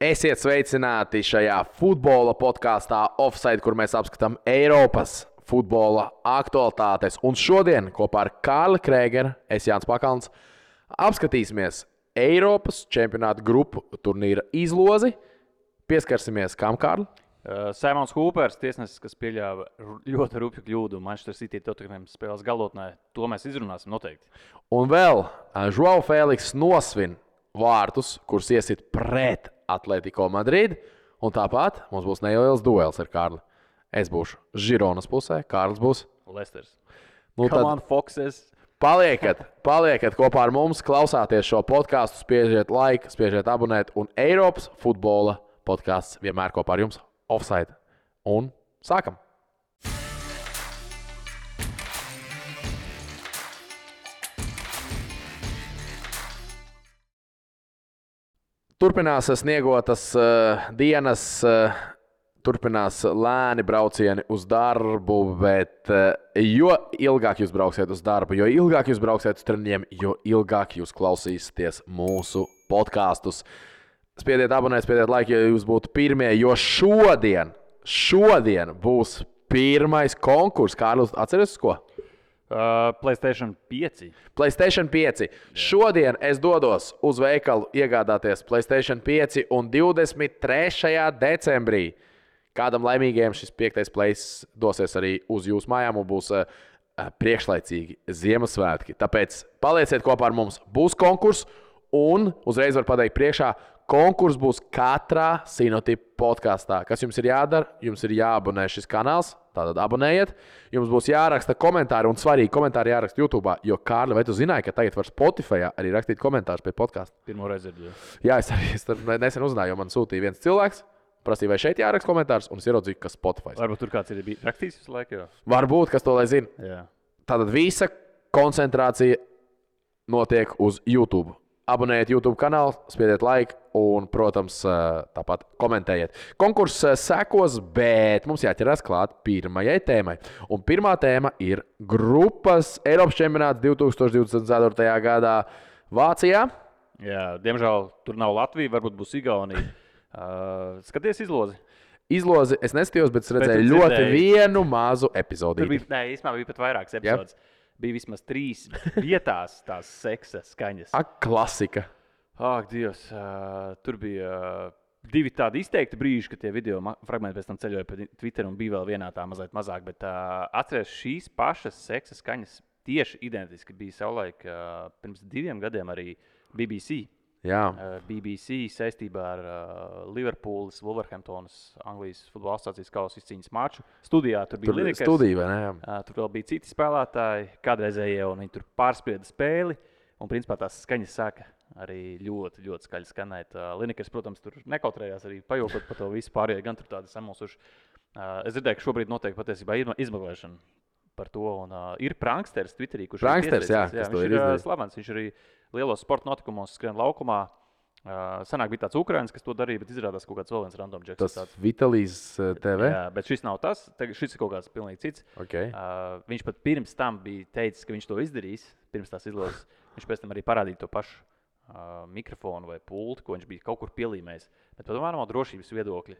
Esiet sveicināti šajā futbola podkāstā Offside, kur mēs apskatām Eiropas futbola aktualitātes. Un šodien kopā ar Kārli Krēgeru, es Jānis Pakalns, apskatīsimies Eiropas čempionāta grupu turnīra izlozi. Pieskarsimies kam, Kārli? Uh, Simons Hoopers, tiesnesis, kas pieļāva ļoti rupju kļūdu Manchester City Tottenham spēles galotnē, to mēs izrunāsim noteikti. Un vēl Žuau Feliks nosvin vārtus, kurus iesit pret Atletico Madrid. Un tāpat mums būs neliels duels ar Kārli. Es būšu Žironas pusē, Kārlis būs. Lesters. Nu, tad Come on, Foxes! paliekat, paliekat kopā ar mums, klausāties šo podkāstu, spiežiet laiku, spiežiet abonēt. Un Eiropas futbola podkāsts vienmēr kopā ar jums offside. Un sākam! Turpinās sniegotas uh, dienas, uh, turpinās lēni braucieni uz darbu, bet uh, jo ilgāk jūs brauksiet uz darbu, jo ilgāk jūs brauksiet uz treniņiem, jo ilgāk jūs klausīsieties mūsu podkāstus. Spiediet, abonēt, spiediet laiku, ja jūs būtu pirmie, jo šodien, šodien būs pirmais konkurss. Kārlis, atcerieties, ko? Uh, Playstation 5. Playstation 5. Šodien es dodos uz veikalu iegādāties Playstation 5 un 23. decembrī. Kādam laimīgajam šis piektais plais dosies arī uz jūsu mājām un būs uh, priekšlaicīgi Ziemassvētki. Tāpēc palieciet kopā ar mums. Būs konkurss un uzreiz var pateikt priekšā. Konkurss būs katrā sinotipa podkāstā. Kas jums ir jādara? Jums ir jāabonē šis kanāls. Tātad abonējiet. Jums būs jāraksta komentāri, un svarīgi komentāri jāraksta YouTube. Jo, Kārli, vai tu zināji, ka tagad var Spotify arī rakstīt komentārus pie podkāstu? Pirmo reizi dzirdēju. Jā, es arī es nesen uzzināju, jo man sūtīja viens cilvēks. Prasīja, vai šeit jāraksta komentārs, un es ieraudzīju, ka Spotify. Varbūt tur kāds ir bijis rakstījis visu laiku. Jo. Varbūt, kas to lai zina. Jā. Tātad visa koncentrācija notiek uz YouTube. Abonējiet YouTube kanālu, spiediet laiku un, protams, tāpat komentējiet. Konkurss sekos, bet mums jāķerās klāt pirmajai tēmai. Un pirmā tēma ir grupas Eiropas čempionāts 2024. gadā Vācijā. Jā, diemžēl tur nav Latvija, varbūt būs Igaunija. Uh, skaties, izlozi. Izlozi es neskatījos, bet es redzēju tu ļoti dzirdēji? vienu mazu epizodi. Tur bija, nē, īstenībā bija pat vairākas epizodes. Bija vismaz trīs vietās tās seksa skaņas. Ak, klasika. Ak, Dievs, uh, tur bija uh, divi tādi izteikti brīži, kad tie video fragmenti pēc tam ceļoja pa Twitter un bija vēl vienā tā mazliet mazāk. Bet uh, atcerieties, šīs pašas seksa skaņas tieši identiski bija savulaik uh, pirms diviem gadiem arī BBC. Jā, Uh, BBC saistībā ar uh, Liverpoolas, Wolverhamptonas, Anglijas futbola asociācijas kausa izcīņas maču. Studijā tur bija? Jā. Uh, tur vēl bija citi spēlētāji, kādreizējie, un viņi tur pārsprieda spēli. Un, principā, tās skaņas sāka arī ļoti, ļoti skaļi skanēt. Uh, Linekas, protams, tur nekautrējās arī pajokot par to visu pārējo, gan tur tādi samosuši. Uh, es dzirdēju, ka šobrīd notiek patiesībā izme- izmeklēšana par to. Un, uh, ir pranksters Twitterī, kurš ir Pranksters, jā, pieteicies, kas to viņš ir ir uh, slavens. Viņš arī lielos sporta notikumos skrien laukumā. Uh, senāk bija tāds ukrānis, kas to darīja, bet izrādās kaut kāds vēl viens random džeks. Tas tāds. Vitalijas TV. Jā, bet šis nav tas. Šis ir kaut kāds pilnīgi cits. Okay. Uh, viņš pat pirms tam bija teicis, ka viņš to izdarīs. Pirms tās izlozes viņš pēc tam arī parādīja to pašu uh, mikrofonu vai pultu, ko viņš bija kaut kur pielīmējis. Bet padomā no drošības viedokļa.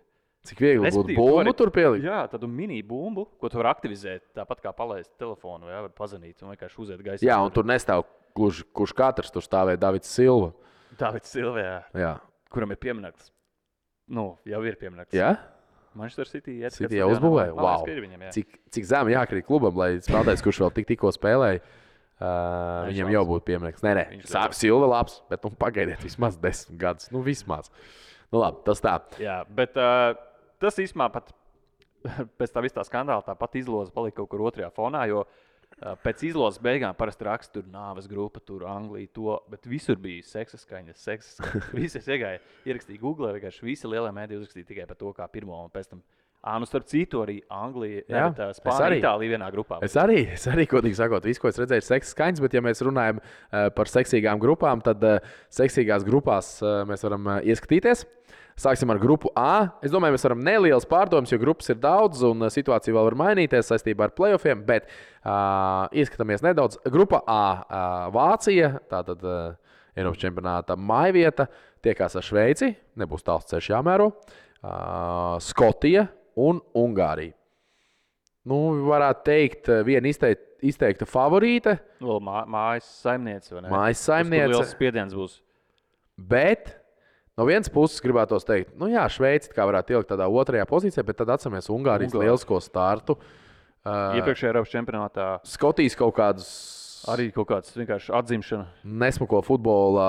Cik viegli būtu Respektīvi, to bumbu tur pielikt? Jā, tādu mini bumbu, ko tu vari aktivizēt, tāpat kā palaist telefonu vai, vai pazvanīt un vienkārši uziet gaisā. Jā, un tur nestāv gluži kurš katrs. Tur stāvēja Davids Silva. Davids Silvijā, Jā, kuram ir pieminēts. Nu, jau ir pieminēts. Jā? Manchester City. iet, City jau jā, uzbūvēja. Wow. Viņam, jā. Cik, cik zemi jākrīt klubam, lai spēlētājs, kurš vēl tik, tikko spēlēja, uh, Viņš viņam labs. jau būtu pieminēts. Nē, nē, Viņš Sā- ļoti Silva labs, bet nu, pagaidiet vismaz desmit gadus. Nu, vismaz. Nu, labi, tas tā. Jā, bet uh, tas īstenībā pat pēc tā visa skandāla tāpat izloze palika kaut kur otrajā fonā. Jo uh, pēc izlozes beigām parasti raksta, tur nāves grupa, tur Anglija, to, bet visur bija seksa skaņas, seksa skaņas. Visi es iegāju, ierakstīju Google, vienkārši visi lielie mēdī uzrakstīja tikai par to, kā pirmo un pēc tam. Ā, nu, starp citu, arī Anglija, Jā, ne, Spānija, arī. Itālija vienā grupā. Es arī, es arī, godīgi sakot, visu, ko es redzēju, ir seksīgas skaņas, bet, ja mēs runājam uh, par seksīgām grupām, tad uh, seksīgās grupās uh, mēs varam uh, ieskatīties. Sāksim ar grupu A. Es domāju, mēs varam nelielas pārdomas, jo grupas ir daudz un uh, situācija vēl var mainīties saistībā ar playoffiem. Bet uh, ieskatāmies nedaudz. Grupa A - uh, Vācija. Tātad uh, Eiropas čempionāta maivieta tiekās ar Šveici, nebūs tāls ceļš jāmēro, uh, Skotija un Ungārija. Nu, varētu teikt, viena izteikta, izteikta favorīte, Vēl mā, mājas saimniece. vai ne? Mājas saimniece. Liels spiediens būs. bet no vienas puses gribētu teikt, nu jā, Šveice kā varētu ielikt tādā otrajā pozīcijā, bet tad atceramies Ungārijas Ungāri. lielisko startu. Uh, Iepriekšējā Eiropas čempionātā Skotijas kaut kādus arī kaut kāds vienkārši atzimšana, nesmuko futbola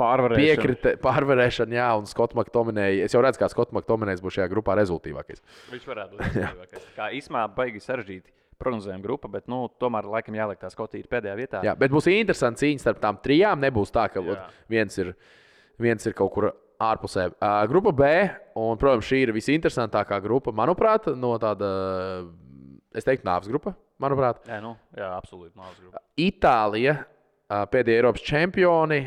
pārvarēšana. piekrite, pārvarēšana, jā, un Skots Maktominēja. Es jau redzu, kā Skots Maktominējs būs šajā grupā rezultātīvākais. Viņš varētu būt vislabākais. Kā īsumā baigi sarežģīti prognozējuma grupa, bet nu, tomēr laikam jāliek tā Skotija ir pēdējā vietā. Jā, bet būs interesanti cīņa starp tām trijām. Nebūs tā, ka Jā. viens ir, viens ir kaut kur ārpusē. Uh, grupa B, un, protams, šī ir visinteresantākā grupa, manuprāt, no tāda, es teiktu, nāves grupa. Manuprāt, Jā, nu, jā absolūti. Nāves grupa. Itālija, ā, pēdējie Eiropas čempioni,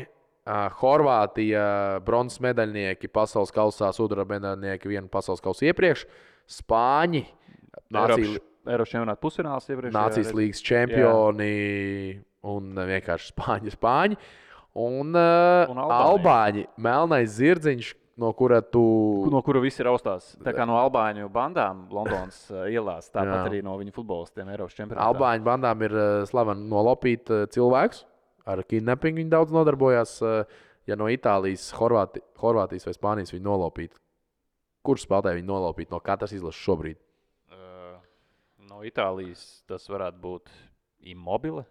ā, Horvātija, bronzas medaļnieki, pasaules kausā, sudraba medaļnieki, vienu pasaules kausu iepriekš, Spāņi, Nācijas, Eiropas, čempionāta pusfināls iepriekš. Nācijas līnijas čempioni un vienkārši Spāņi. Spāņi. Un, uh, Un. Albāņi, melnais zirdziņš, no kura tu. No kura visi ir austās. Tā kā no Albāņu bandām Londonas uh, ielās, tāpat Jā. arī no viņu futbolistiem Eiropas čempionātā. Albāņu bandām ir uh, slaveni nolopīt cilvēkus. Ar kidnappingu viņi daudz nodarbojās. Ja no Itālijas, Horvāti, Horvātijas vai Spānijas viņi nolopīt, kurš spēlētāji viņi nolopīt no katras izlases šobrīd? Uh, no Itālijas tas varētu būt immobile.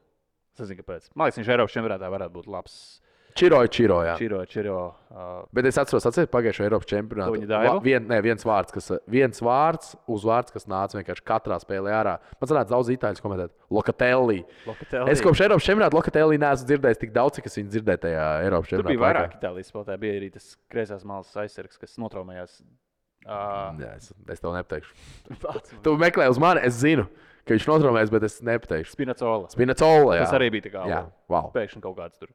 Es nezinu, kāpēc. Man liekas, viņš Eiropas čempionātā varētu būt labs. Čiroja, Čiroja. Čiro, čiro. Uh, Bet es atceros, atceros pagājušo Eiropas čempionātu. Daiva? Va- Vien, ne, viens vārds, kas, viens vārds, uzvārds, kas nāca vienkārši katrā spēlē ārā. Man sanāca daudz itāļu komentēt. Lokatelli. Locatelli. Es kopš Eiropas čempionāta Lokatelli neesmu dzirdējis tik daudz, cik es viņu dzirdēju tajā Eiropas Tur čempionātā. bija laikā. vairāk itālijas spēlētāji. Bija arī tas kreisās malas aizsargs, kas notraumējās. Uh, Jā, es, es tev nepateikšu. Tu meklē uz mani, es zinu, ka viņš notraumēs, bet es nepateikšu. Spinacola. Spinacola. Tas arī bija tā kā Jā, wow. pēkšņi kaut kāds tur.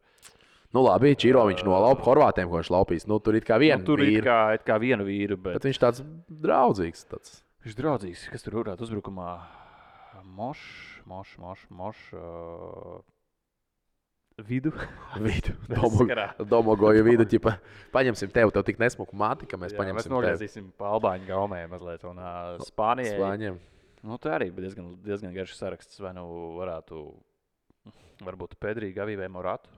Nu, labi, Čiro viņš nolaupa Horvātiem, ko viņš laupīs. Nu, tur ir kā viena. Nu, tur ir vīra, kā, it kā vienu vīru, bet, Bet viņš tāds draudzīgs. Tāds. viņš draudzīgs. Kas tur varētu uzbrukumā? Mošs, mošs, mošs, mošs. Uh, vidu. Vidu. Domogoju vidu, ķipa, paņemsim tevi, tev tik nesmuku māti, ka mēs Jā, mēs paņemsim tevi. nogriezīsim pa Albāņu gaumē mazliet. Un uh, Spānijai. Spāņiem. Nu, tā arī bija diezgan, diezgan garš saraksts. Vai nu varētu, varbūt Pedrīgi, Gavī vai Morātu?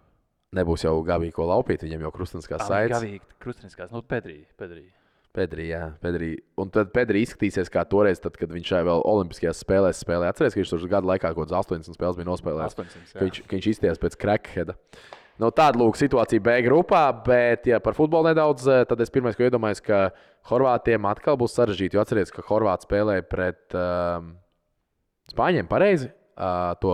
Nebūs jau gabīgi, ko laupīt, viņam jau krustveida saites. Gavīgi, Krustiniskās, nu. Pedrīgi. Pedri, jā, Pedri. Un tad Pedri izskatīsies kā toreiz, tad, kad viņš šajā vēl Olimpiskajās spēlēs spēlēja. Atcerieties, ka viņš tur gadu laikā kaut kādas 80 spēles bija nospēlējis. 800. ka viņš, ka viņš izties pēc crackheada. Nu, tāda lūk, situācija B grupā, bet, ja par futbolu nedaudz, eh, tad es pirmais, ko iedomājos, ka Horvātiem atkal būs sarežģīti. Jo atcerieties, ka Horvāti spēlēja pret um, Spāņiem pareizi uh, to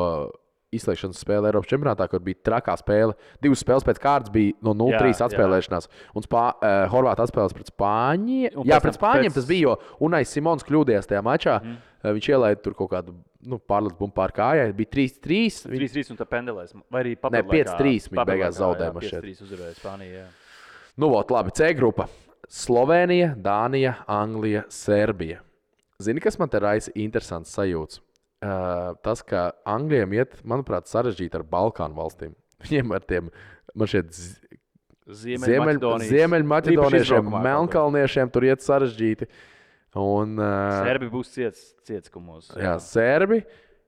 izslēgšanas spēli Eiropas čempionātā, kur bija trakā spēle. Divas spēles pēc kārtas bija no 0-3 Jā, jā. atspēlēšanās. Un Spā, uh, Horvāti atspēlēs pret Spāņiem. Jā, pret Spāņiem pēc- tas bija, jo Unais Simons kļūdījās tajā mačā. Mm. Viņš ielaida tur kaut kādu nu, pārlieku bumbu pār kājai. Bija 3-3. Viņš 3-3 un tā pendelēs. Vai arī Ne, 5-3 viņi beigās zaudēja šķiet. 5-3 uzvarēja Spānija. jā. Nu, vot, labi, C grupa. Slovenija, Dānija, Anglija, Serbija. Zini, kas man te raisa interesants sajūts? Uh, tas, ka Anglijam iet, manuprāt, sarežģīti ar Balkānu valstīm. Viņiem ar tiem, man šeit ziemeļmaķedoniešiem, melnkalniešiem tur iet sarežģīti. Un, uh, Serbi būs ciets, cietskumos. jā, serbi.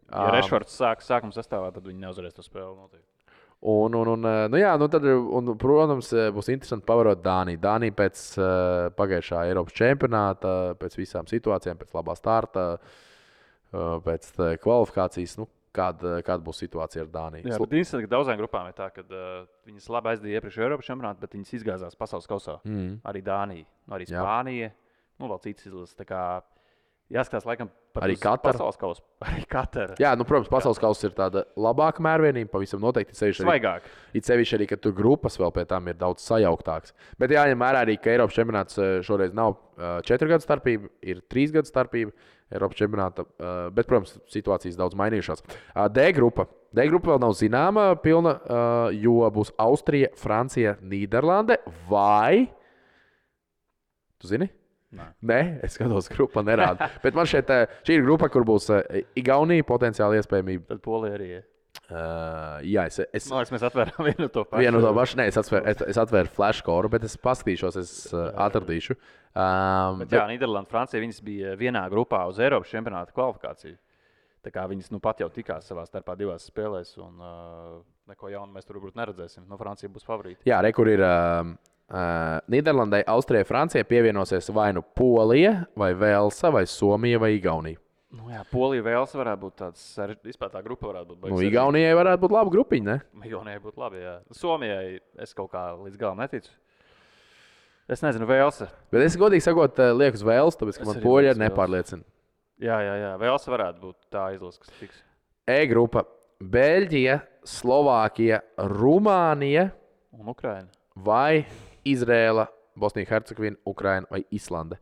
Ja ā, Rešfords sāk sākuma sastāvā, tad viņi neuzvarēs to spēli. Noteikti. Un, un, un, nu jā, nu tad, un, protams, būs interesanti pavarot Dāniju. Dānija pēc uh, pagājušā Eiropas čempionāta, pēc visām situācijām, pēc labā starta, uh, pēc kvalifikācijas. Nu, kāda, kāda būs situācija ar Dāniju? Jā, bet ka daudzām grupām ir tā, ka uh, viņas labi aizdīja iepriekšējā Eiropas čempionātā, bet viņas izgāzās pasaules kausā. Mm. Arī Dānija, nu, arī Jā. Spānija, nu, vēl citas izlases. Jāskatās, laikam, Arī Katara. Pasaules kausa. Arī katra. Jā, nu, protams, pasaules kausa ir tāda labāka mērvienība, pavisam noteikti. Svaigāk. it sevišķi arī, ka tur grupas vēl pie tām ir daudz sajauktākas. Bet jāņem vērā arī, ka Eiropas čempionāts šoreiz nav četru gadu starpība, ir trīs gadu starpība Eiropas čempionāta. Uh, bet, protams, situācijas daudz mainījušās. Uh, D grupa. D grupa vēl nav zināma, pilna, uh, jo būs Austrija, Francija, Nīderlande vai. Tu zini? Nē. Nē, es skatos, grupa nerāda. Bet man šeit eh, šī ir grupa, kur būs eh, Igaunija potenciāli iespējamība. Tad Polija arī ir. Uh, jā, es, es, Man liekas, mēs atvērām vienu to pašu. Vienu no pašu, nē, es atvēru, es, es atvēru flashcore, bet es paskatīšos, es uh, atradīšu. Um, Bet, jā, Nīderlanda, Francija viņas bija vienā grupā uz Eiropas čempionāta kvalifikāciju. Tā kā viņas nu pat jau tikās savā starpā divās spēlēs, un uh, neko jaunu mēs tur varbūt neredzēsim. No Francija būs favorīti. jā, re, kur ir uh, uh, Nīderlandai, Austrijai, Francijai pievienosies vai nu Polija, vai Velsa, vai Somija, vai Igaunija. Nu, jā, Polija vēlas varētu būt tāds sarežģīts. Vispār tā grupa varētu būt. Nu, Igaunijai varētu būt laba grupiņa, ne? Igaunijai būtu labi. Jā. Somijai es kaut kā līdz galam neticu. Es nezinu, Vēlsa. Bet es godīgi sakot, uh, lieku uz Velsu, tāpēc, ka man poļi ir nepārliecina. Jā, jā, jā. Vēlsa varētu būt tā izlase, kas tiks. E grupa - Beļģija, Slovākija, Rumānija Un Ukraina. vai Izrēla, Bosnija, Hercegovina, Ukraina vai Islande.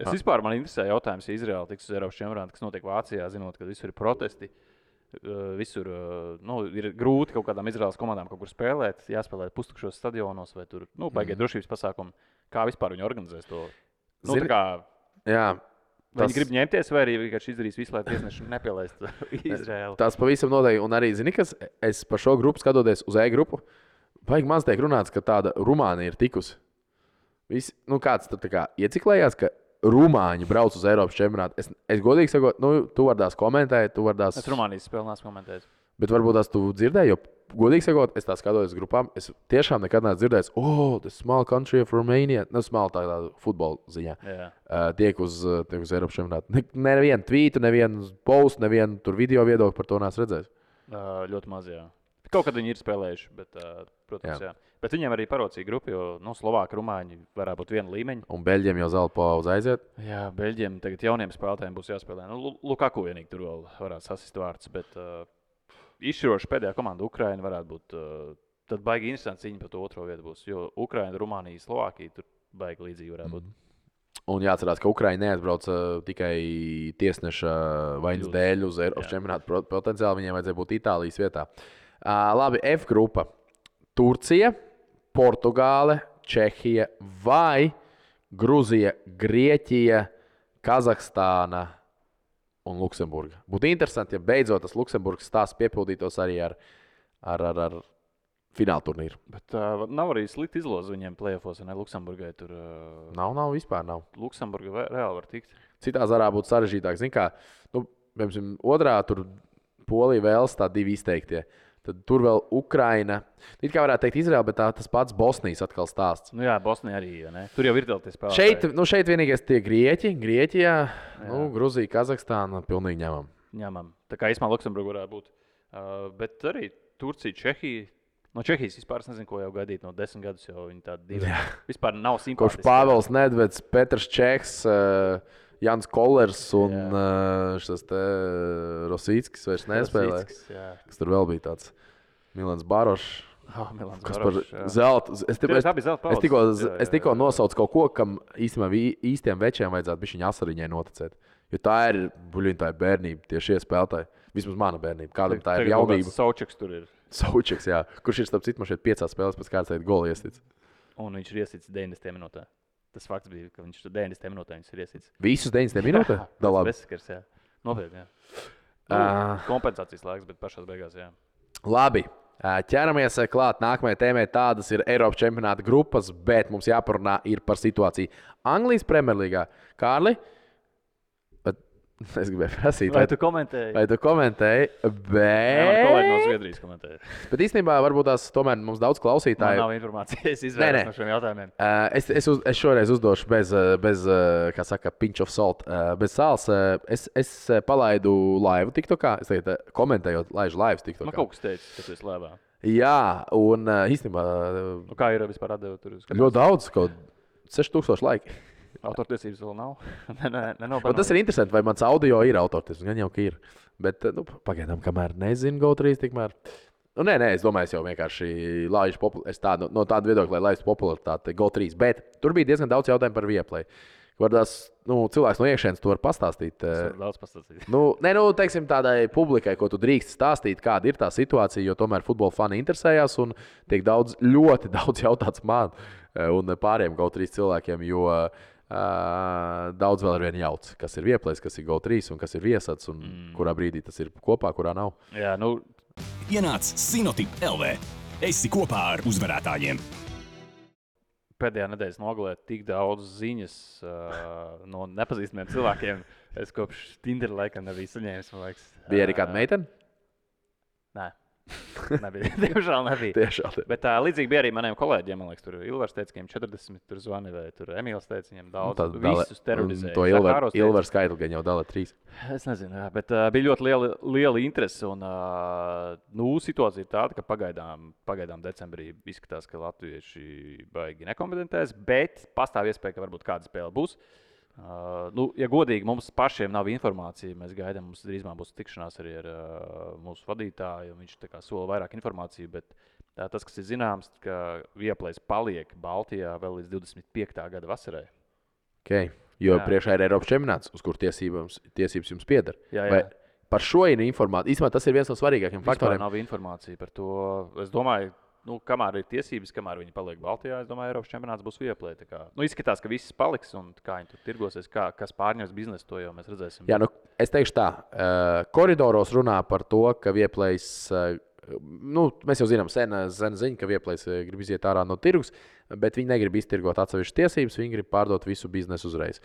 Es Ah. vispār man interesē jautājums, ja Izraela tiks uz Eiropas čempionāta, kas notiek Vācijā, zinot, ka visur ir protesti. uh, Visur uh, nu, ir grūti kaut kādām Izraels komandām kaut kur spēlēt, jāspēlē pustukšos stadionos vai tur nu, baigiet Mhm. drošības pasākumu. Kā vispār viņi organizēs to? Nu, tā kā, Jā, tas- viņi grib ņemties, vai arī vienkārši izdarīs visu, lai tiesneši nepielaistu Izraēlu. Tas pavisam noteikti. Un arī, zini, kas es par šo grupu skatoties uz E-grupu, vajag maz tiek runāts, ka tāda Rumānija ir tikusi. Visi, nu, kāds tur kā ieciklējās, ka Rumāņi brauc uz Eiropas čempionātu. Es, es godīgi sakot, nu, tu vari tās komentēt, tu vari tās. Es Rumānijas spēlē neesmu komentējis. Bet varbūt tās tu dzirdēji, jo, godīgi sakot, es tā skatos grupām. Es tiešām nekad neesmu dzirdējis, oh, the small country of Romania. Nu, small tādā futbola ziņā. Jā. Uh, tiek uz, tiek uz Eiropas čempionātu. Ne- Nevienu tvītu, nevienu postu, nevienu tur video viedokli par to neesmu redzējis. Uh, ļoti maz, jā. Kaut kad viņi ir spēlējuši, bet, uh, protams, jā. Jā. Bet viņiem arī parocīja grupa, jo nu, Slovāki, Rumāņi varētu būt viena līmeņa. Un Beļģiem jau zelta pauze aiziet. Jā, Beļģiem tagad jauniem spēlētājiem būs jāspēlē. Nu, Lu- Lukaku vienīgi tur vēl varētu sasist vārds, bet uh, izšķiroši pēdējā komanda Ukraina varētu būt. Uh, tad baigi interesanti cīņa par to otro vietu būs, jo Ukraina, Rumānija, Slovākija tur baigi līdzīgi varētu būt. Un jāatcerās, ka Ukraiņa neatbrauca tikai tiesneša vainas dēļ uz Eiropas čempionātu. Potenciāli viņiem vajadzēja būt Itālijas vietā. Uh, labi, F grupa - Turcija, Portugāle, Čehija vai Grūzija, Grieķija, Kazahstāna un Luksemburga. Būtu interesanti, ja beidzot tas Luksemburgas stāsts piepildītos arī ar, ar, ar, ar fināla turnīru. Bet uh, nav arī slikti izlozi viņiem plēsofos, ne Luksemburgai. Tur uh, Nav, nav vispār. Nav. Luksemburga vē- reāli var tikt. Citā zarā būtu sarežģītāk. Zini, kā, nu, piemēram, otrā tur Polija vēlas tā divi izteiktie. Tad tur vēl Ukraina. It kā varētu teikt, Izraela, bet tā, tas pats Bosnijas atkal stāsts. Nu, jā, Bosnija arī. Ne? Tur jau ir dalīties spēlētāji. Šeit, nu, šeit vienīgais tie grieķi, Grieķijā, nu, Grūzija, Kazahstāna. Pilnīgi ņemam. ņemam. Tā kā īstenībā Luksemburgā varētu būt. Uh, bet arī Turcija, Čehija. No Čehijas vispār nezinu, ko jau gaidīt no desmit gadus, jo viņi tādi divi. Vispār nav Kurš simpātiski. Pāvils Nedveds, Petrs Čeks, uh, Jans Kolers un uh, šis te Rosīckis vairs nespēlē. Rosīckis, jā. Kas tur vēl bija tāds? Milans Barošs. Oh, Kas Barošs, par jā. zelta? Es, Tur es, zelta es tikko, Jā, jā, es tikko jā. nosaucu kaut ko, kam īstenībā īstiem večiem vajadzētu viņa asariņai noticēt. Jo tā ir buļbuļsakta, tā ir bērnība, tie šie spēlētāji. Vismaz mana bērnība. Kādam tā ir jaunība. Saučaks tur ir. Saučeks, jā. Kurš ir starp citu man šeit piecās spēlēs pēc kārtas teikt goli iesits. Un viņš ir iesits 90 minūtē. Tas fakts bija, ka viņš tur 90 minūtē viņš ir iesits. Visus 90 minūtē? Da labi. Bezskars, jā. Nopietni, jā. Nu, Ā. kompensācijas laiks, bet pašās beigās, jā. Labi. ā, Ķeramies ā, klāt nākamajai tēmai. Tādas ir Eiropas čempionāta grupas, bet mums jāparunā par situāciju Anglijas Premjerlīgā. Kārli, bet es gribēju prasīt, Vai vai, tu komentēji? vai tu komentēji? Jā, man kolēģi no Bet, Zviedrijas komentēja. bet īstenībā varbūt tās tomēr mums daudz Tā klausītāju. nav informācija. Es Nē, izvēlos nē. no šiem jautājumiem. Uh, es, es, uz, es šoreiz uzdošu bez, bez kā saka, pinch of salt, uh, bez sāls. Uh, es, es palaidu laivu TikTokā. Es tagad komentējot, laižu laivas Man TikTokā. kaut kas teica, ka tas ir lēvā. Jā, un uh, īstenībā uh, Nu, kā ir vispār atdeva tur? ļoti daudz, kaut 6000 laiki. Autortiesības vēl nav. nē, nav Un tas ir interesanti, vai mans audio ir autortiesības. Gan jau, ka ir. Bet nu, pagaidām, kamēr nezinu, GO3 tikmēr. Nu, nē, nē, es domāju, es jau vienkārši laižu popul- es tādu, no tāda viedokļa, lai laistu popularitāti GO3. Bet tur bija diezgan daudz jautājumu par vieplay. Varbūt nu, cilvēks no iekšienes to var pastāstīt. Var daudz pastāstīt. Nu, nē, nu, teiksim, tādai publikai, ko tu drīkst stāstīt, kāda ir tā situācija, jo tomēr futbola fani interesējās un tiek daudz, ļoti daudz jautāts man eh, un pārējiem kaut trīs cilvēkiem. Jo uh, Uh, daudz vēl ir viena jauca, kas ir vieplais, kas ir GO3 un kas ir viesats, un mm. kurā brīdī tas ir kopā, kurā nav. Jā, nu, Ienāc Sinotip LV. Esi kopā ar uzvarētājiem. pēdējā nedēļas nogalē tik daudz ziņas uh, no nepazīstamiem cilvēkiem. Es kopš Tinder laikam nebiju saņēmis. liekas. Bija arī kāda meitene? Nē, nebija. Diemžēl nebija. Tiešām. Bet tā līdzīgi bija arī maniem kolēģiem. Man liekas, tur Ilvars teica, ka viņam 40, tur zvani, vai tur Emīls teica, viņam daudz. Tad Nu, visus terorizēja. To Ilvar, Zakāros teica- Ilvar skaitli gan jau dala trīs. Es nezinu, jā, bet uh, bija ļoti liela, liela interese. Un, uh, nu, situācija ir tāda, ka pagaidām, pagaidām decembrī izskatās, ka latvieši baigi nekompetentēs, bet pastāv iespēja, ka varbūt kāda spēle būs. Uh, nu, ja godīgi mums pašiem nav informācija, mēs gaidām, mums drīzumā būs tikšanās arī ar uh, mūsu vadītāju. Viņš tā sola vairāk informāciju, bet uh, tas, kas ir zināms, ka vieplais paliek Baltijā vēl līdz 25. gada vasarai. Okay. Jo Jā. priekšā ir Eiropas čempionāts, uz kur tiesībams, tiesības jums pieder. Jā, Vai jā. par šo ir informācija? Īstenībā tas ir viens no svarīgākajiem Vispār faktoriem. nav informācija par to. Es domāju, nu, kamēr ir tiesības, kamēr viņi paliek Baltijā, es domāju, Eiropas čempionāts būs vieplē. Nu, izskatās, ka viss paliks un kā viņi tur tirgosies, kā, kas pārņems biznesu, to jau mēs redzēsim. Jā, nu, es teikšu tā, uh, koridoros runā par to, ka vieplais. Nu, mēs jau zinām, sen, sen ziņa, ka vieplais eh, grib iziet ārā no tirgus, bet viņi negrib iztirgot atsevišķas tiesības, viņi grib pārdot visu biznesu uzreiz.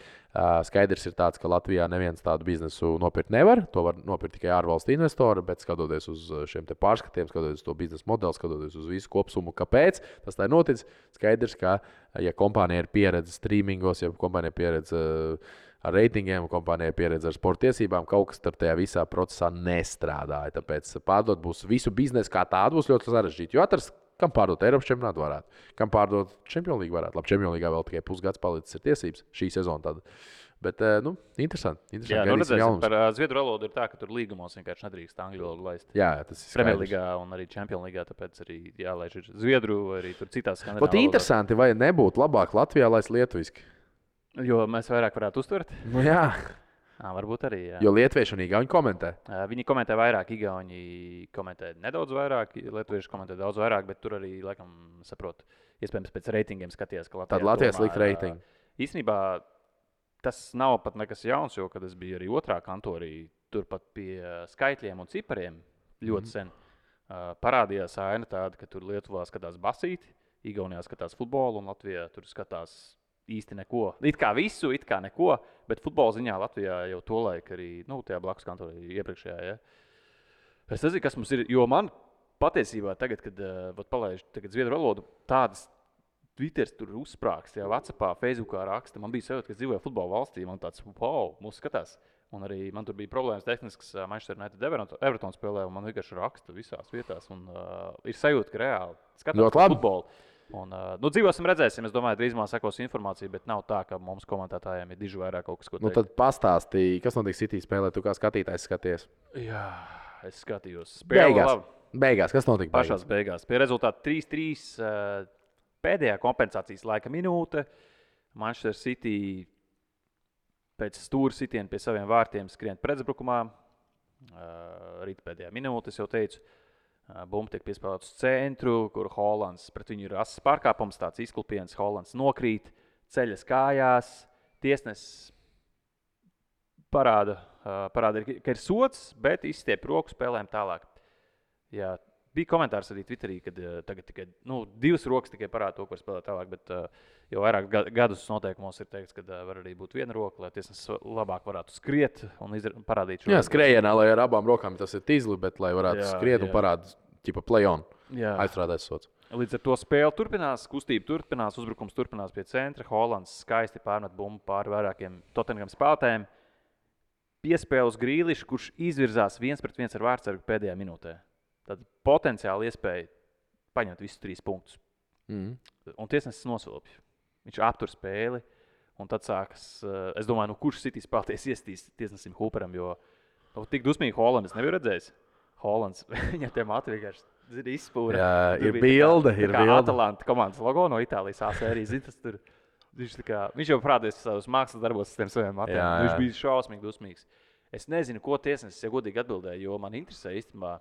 Skaidrs ir tāds, ka Latvijā neviens tādu biznesu nopirkt nevar. To var nopirkt tikai ārvalstu investori, bet skatoties uz šiem pārskatiem, skatoties uz to biznesa modeli, skatoties uz visu kopsumu, kāpēc tas tā ir noticis, skaidrs, ka, ja kompānija ir pieredze streamingos, ja kompānija ir pieredze uh, ar reitingiem, kompānijai pieredze ar sporta tiesībām, kaut kas tajā visā procesā nestrādāja. Tāpēc pārdot būs visu biznesu kā tādu būs ļoti sarežģīti. Jo atrast, kam pārdot Eiropas čempionātu varētu, kam pārdot Champions League varētu. Labi, Champions League vēl tikai pusgads palicis ir tiesības šī sezona. Tad. Bet, eh, nu, interesanti. interesanti Jā, nu, redzēsim, par uh, zviedru valodu ir tā, ka tur līgumos vienkārši nedrīkst angļu valodu laist. Jā, jā, tas ir. Premjerlīgā un arī League, tāpēc arī jālaiž ir zviedru vai arī tur citās skandināvu valodās. interesanti, vai nebūtu labāk Latvijā laist lietuviski. Jo mēs vairāk varētu uztvert. Nu, jā, Jā, varbūt arī. Jā. jo lietuvieši un igauni komentē. Viņi komentē vairāk, Igauni komentē nedaudz vairāk, Latvieši komentē daudz vairāk, bet tur arī, laikam, saprotu, iespējams, pēc reitingiem skatījās, ka Latvijā Tad Latvijas tomēr, likt reitingu. Īsnībā tas nav pat nekas jauns, jo, kad es biju arī otrā kantorī, turpat pie skaitļiem un cipariem ļoti Mhm. sen, uh, parādījās aina tāda, ka tur Lietuvā skatās basīti, Igaunijā skatās futbolu un Latvijā tur skatās īsti neko. It kā visu, it kā neko, bet futbola ziņā Latvijā jau to laiku arī, nu, tajā blakus kantorī iepriekšējā. Ja. Es nezinu, kas mums ir, jo man patiesībā tagad, kad uh, palaidu tagad zviedru valodu, tādas Twitter tur uzsprāgst, jau Vācijā, Facebookā raksta. Man bija sajūta, ka dzīvoju futbola valstī. Man tāds, wow, mūsu skatās. Un arī man tur bija problēmas tehniskas uh, Manchester United Everton, spēlē, un man vienkārši raksta visās vietās. Un, uh, ir sajūta, ka reāli skatās futbolu. Un, nu, dzīvosim, redzēsim. Es domāju, drīzumā sekos informācija, bet nav tā, ka mums komentētājiem ir diži vairāk kaut kas, ko Nu, teikt. tad pastāstīja, kas notiek City spēlē. Tu kā skatītājs skaties. Jā, es skatījos. Spēle Beigās. labi. Beigās, kas notika? Pašās beigās. Pie rezultāta 3-3. uh, Pēdējā kompensācijas laika minūte. Manchester City pēc stūra sitiena pie saviem vārtiem skrien pretuzbrukumā. Rīt pēdējā minūte, es jau teicu, bumba tiek piespēlēta uz centru, kur Hollands pret viņu ir asins pārkāpums, tāds izklupiens. Hollands nokrīt, ceļas kājās, tiesnesis parāda, parāda, ka ir sots, bet izstiep roku spēlēm tālāk. Jā, bija komentārs arī Twitterī, ka uh, tagad tikai nu, divas rokas tikai parāda to, ko var spēlēt tālāk. Bet uh, jau vairāk ga- gadus noteikumos ir teikts, ka uh, var arī būt viena roka, lai tiesnesis labāk varētu skriet un parādīt šo Jā, skrējienā, lai ar abām rokām tas ir tīzli, bet lai varētu Jā, skriet un jā. parādīt, tipa play on, Jā. aizstrādāt sots. Līdz ar to spēle turpinās, kustība turpinās, uzbrukums turpinās pie centra. Hollands skaisti pārmet bumbu pāri vairākiem Tottenham spēlētājiem. Piespēle uz grīlišu, kurš izvirzās viens pret viens ar vārdsargu pēdējā minūtē. Tad potenciāli iespēja paņemt visus trīs punktus. Mm. Un tiesnesis nosilpj. Viņš aptur spēli. Un tad sākas, eh, es domāju, nu, kurš sitīs spēlēties iestīs tiesnesim Hooperam, jo nu, tik dusmīgi Hollands nebija redzējis. Hollands viņam tie mati vienkārši zini, izspūra. Jā, ir bilde, ir bilde. Atalanta komandas logo no Itālijas ASV. Zini, tas tur, viņš, kā, viņš jau parādījis savus mākslas darbos ar tiem saviem matiem. Jā, Nu, Viņš jā. bija šausmīgi dusmīgs. Es nezinu, ko tiesnesis, ja godīgi atbildēja, jo man interesē īstenībā.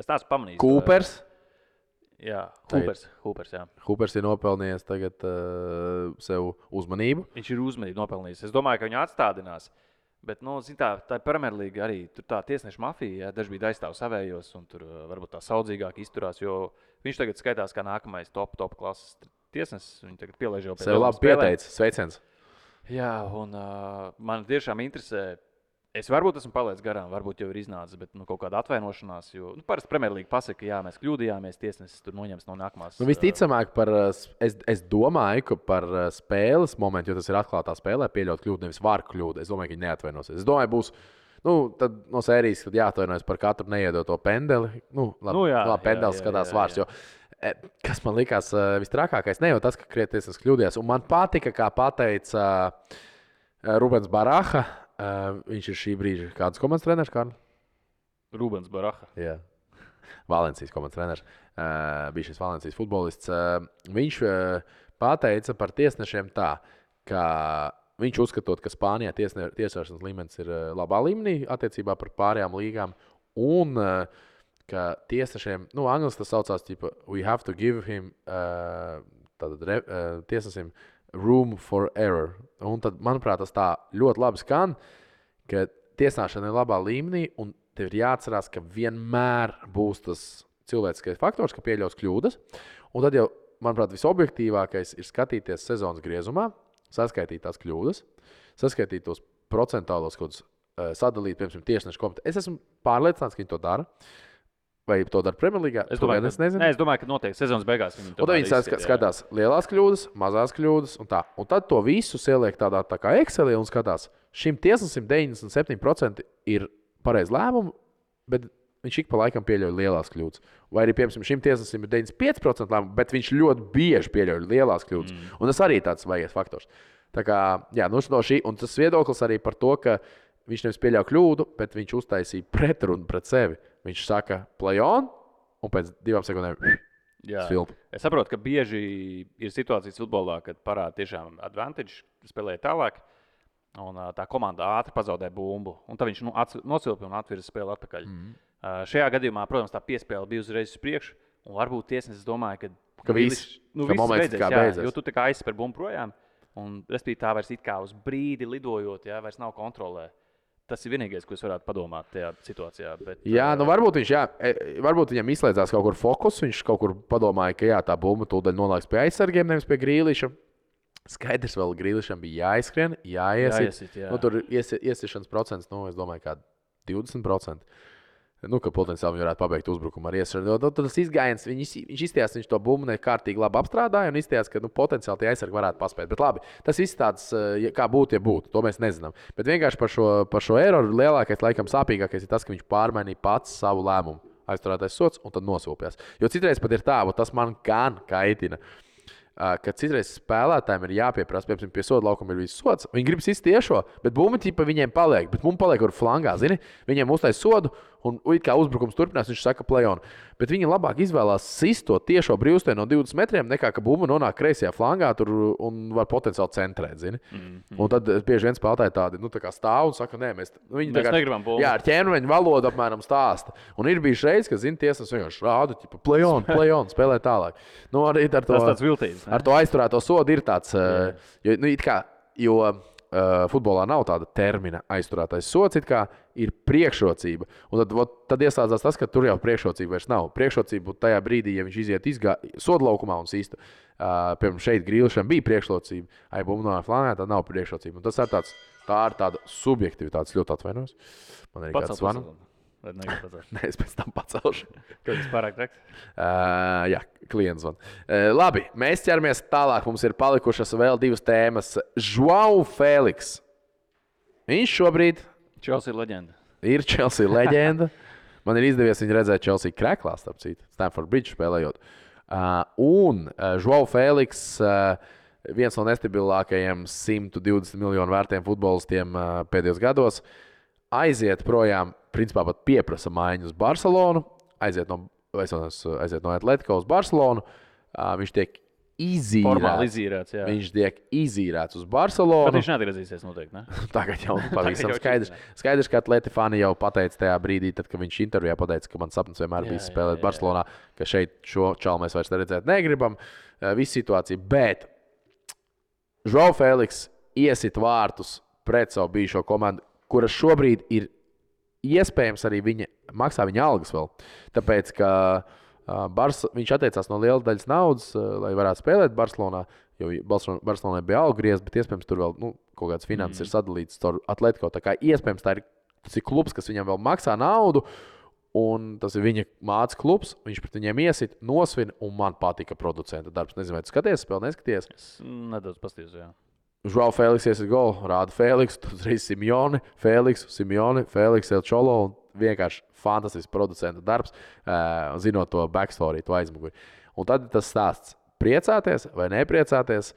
Es neesmu pamanījis. Kūpers. Jā, Hoopers. Hoopers jā. Hoopers ir nopelnījis tagad uh, sev uzmanību. Viņš ir uzmanību nopelnījis. Es domāju, ka viņu atstādinās. Bet, nu, zin, tā, tā ir Premjerlīga arī. Tur tā tiesneša mafija, jā, daži bija aizstāv savējos, un tur uh, varbūt tā saudzīgāk izturās. Jo viņš tagad skaitās kā nākamais top, top klases tiesnesis. Viņš tagad pieliež jau pie Sev daudzām labi pieteicis. Sveiciens. Jā, un uh, man tiešām interesē. Es varbūt esmu palaidis garām, varbūt jau ir iznācis, bet nu, kaut kāda atvainošanās. Jo nu, parasti Premjerlīga pasaka, ka jā, mēs kļūdījāmies, tiesnesis tur noņems no nākamās. Nu, visticamāk, par, es, es domāju, ka par spēles momentu, jo tas ir atklātā spēlē, pieļaut kļūdu, nevis var kļūdu. Es domāju, ka viņi neatvainosies. Es domāju, būs nu, tad no sērijas, kad jāatvainojas par katru neiedoto pendeli. Nu, labi, Nu, jā, labi pendelis jā, jā, skatās jā, vārds. jā. Jo, e, kas man likās uh, vistrakākais, ne jau tas, ka krietnes kļūdījās. Un man patika, kā pateica uh, Rubens Baraha. Uh, viņš ir šī brīža kāds komandas treneris, Kārlis? Rubens Baraha. Jā. Valencijas komandas treneris. Uh, bija šis Valencijas futbolists. Uh, viņš uh, pateica par tiesnešiem tā, ka viņš uzskatot, ka Spānijā tiesne, tiesāšanas līmenis ir uh, labā līmenī attiecībā par pārējām līgām. Un uh, ka tiesnešiem, nu, angļuiski tas saucās, tipa, we have to give him, uh, tātad, re, uh, tiesnesim, room for error. Un tad, manuprāt, tas tā ļoti labi skan, ka tiesāšana ir labā līmenī, un tev ir jāatcerās, ka vienmēr būs tas cilvēciskais faktors, ka pieļaus kļūdas. Un tad jau, manuprāt, visobjektīvākais ir skatīties sezonas griezumā, saskaitīt tās kļūdas, saskaitīt tos procentuālos kādus uh, sadalīt, piemēram, tiesnešu kompetenci. Es esmu pārliecināts, ka viņi to dara. Vai to dara Premjerlīgā? Es To domāju, ka, es nezinu. ne, es domāju, ka noteikti sezonas beigās viņi Un tad viņi skatās lielās kļūdas, mazās kļūdas, un tā. Un tad to visu ieliek tādā tā kā Excelī un skatās, šim tiesnesim 97% ir pareizi lēmumi, bet viņš ik pa laikam pieļauj lielās kļūdas. Vai arī, piemēram, šim tiesnesim ir 95% lēmumu, bet viņš ļoti bieži pieļauj lielās kļūdas. Mm. Un tas arī ir tāds vajag faktors. Tā kā, jā, nu, no šī, un tas viedoklis arī par to, ka viņš nevis pieļāva kļūdu, bet viņš uztaisīja pretrunu pret sevi. Viņš saka, play on, un pēc divām sekundēm Jā. Svilp. Es saprotu, ka bieži ir situācijas futbolā, kad parāda tiešām advantage, spēlē tālāk. Un tā komanda ātri pazaudē bumbu. Un tad viņš nu, nosilpa un atvirza spēli atpakaļ. Mm. Uh, šajā gadījumā, protams, tā piespēle bija uzreiz uz priekšu. Un varbūt tiesnesis domāja, ka, Ka viss- nu, moments beidzies, kā jā, beidzies. Jo tu tā kā aizspēr bumbu projām. Un, respektīvi, tā vairs it kā uz brīdi lidojot, jā, vairs nav kontrolē. Tas ir vienīgais, ko es varētu padomāt tajā situācijā. Bet, Jā, uh, nu varbūt, viņš, jā, e, varbūt viņam izslēdzās kaut kur fokus. Viņš kaut kur padomāja, ka jā, tā bumba tūdaļ nonāks pie aizsargiem, nevis pie grīlīša. Skaidrs, vēl grīlišam bija jāizskrien, jāiesit. Jāiesit, jā. Nu, tur iesi, iesišanas procents, nu, es domāju, kā 20%. Nu, ka potenciāli viņi varētu pabeigt uzbrukumu ar iesišanu. Tad tas izgājiens, viņš, viņš izstājās, viņš to bumbu nekārtīgi labi apstrādāja un izstājās, ka nu, potenciāli tie aizsargi varētu paspēt. Bet labi, tas viss tāds, eh, kā būtu, ja būtu. To mēs nezinām. Bet vienkārši par šo, par šo eiro lielākais, laikam, sāpīgākais ir tas, ka viņš pārmainīja pats savu lēmumu. Aizturētais sots un tad nosūpjas. Jo citreiz pat ir tā, un tas man gan kaitina. Uh, ka citreiz spēlētājiem ir jāpieprasa, piemēram, pie soda laukuma ir viss sods. Viņi grib izsist tiešo, bet bumba tipa viņiem paliek. Bet mums paliek ar flangā, zini? Viņiem uztais sodu, un it kā uzbrukums turpinās, viņš saka, plēon. Bet viņi labāk izvēlās sist to tiešo brīvstēju no 20 metriem, nekā ka bumba nonāk kreisajā flangā tur un var potenciāli centrēt, zini? Mm. -hmm. Un tad eh, bieži vien spēlētāji tādi, nu, tā stāv un saka, nē, mēs, nu, viņi Mēs kā- negribam bumbu. Jā, ar ķermeņa valodu apmēram stāsta. Un ir bijis reizes, ka, zini, tiesas vienkārši rāda, ka play on, spēlē tālāk. Nu, arī ar to, ne? ar to aizturēto sodu ir tāds, uh, jo, nu, kā, jo uh, futbolā nav tāda termina aizturētais sots, it kā ir priekšrocība. Un tad, vot, tad ieslēdzās tas, ka tur jau priekšrocība vairs nav. Priekšrocība būtu tajā brīdī, ja viņš iziet izgā, soda laukumā un sīstu. Uh, piemēram, šeit grīlišam bija priekšrocība, ai, bumbu no flānā, tad nav priekšrocība. Un tas ir tāds, tā ir tāda subjektivitāte, ļoti atvainojos. Man Pats kāds pacelt? Nē, es pēc tam pacelšu. Kaut kas pārāk traks. Uh, jā, klients zvan. Uh, labi, mēs ķeramies tālāk. Mums ir palikušas vēl divas tēmas. Žuau Feliks. Viņš šobrīd Ir leģenda. ir Chelsea leģenda. Man ir izdevies viņu redzēt Chelsea krēklā, starp citu, Stanford Bridge spēlējot. Uh, un uh, Žuau Feliks, uh, viens no nestabilākajiem 120 miljonu vērtiem futbolistiem uh, pēdējos gados, aiziet projām, principā pat pieprasa maiņu uz Barcelonu, aiziet no, aiziet no Atletico uz Barcelonu. Uh, viņš tiek Formāli izīrēts. izīrēts. Jā. Viņš tiek izīrēts uz Barcelonu. viņš neatgriezīsies noteikti. Ne? Tagad jau pavisam skaidrs. Skaidrs, ka Atleti fani jau pateica tajā brīdī, tad, kad viņš intervijā pateica, ka man sapnis vienmēr Jā, bija spēlēt jā, jā. Barcelonā, ka šeit šo čalu mēs vairs redzēt negribam. Eh, Viss situācija. Bet Žau Feliks iesit vārtus pret savu bijušo komandu, kuras šobrīd ir iespējams arī viņa maksā viņa algas vēl. Tāpēc, ka uh, Bars, viņš atteicās no lielas daļas naudas, lai varētu spēlēt Barcelonā. Jo Barcelon- Barcelonai bija alga griezta, bet iespējams tur vēl nu, kaut kādas finanses mm. ir sadalītas caur Atletico. Tā kā iespējams tā ir, tas ir klubs, kas viņam vēl maksā naudu. Un tas ir viņa mācību klubs. Viņš pret viņiem iesit, nosvin, un man patika producenta darbs. Nezinu, vai tu skaties, spēlē, neskaties. Es nedaudz pastīju. Žēl, Feliks iesaistās golu, rāda tur uzreiz Simjoni, Feliks, Simjoni, Feliks, Elčolo. Vienkārši fantastisks producenta darbs, zinot to backstory, to aizmuguri. Un tad tas stāsts. Priecāties vai nepriecāties,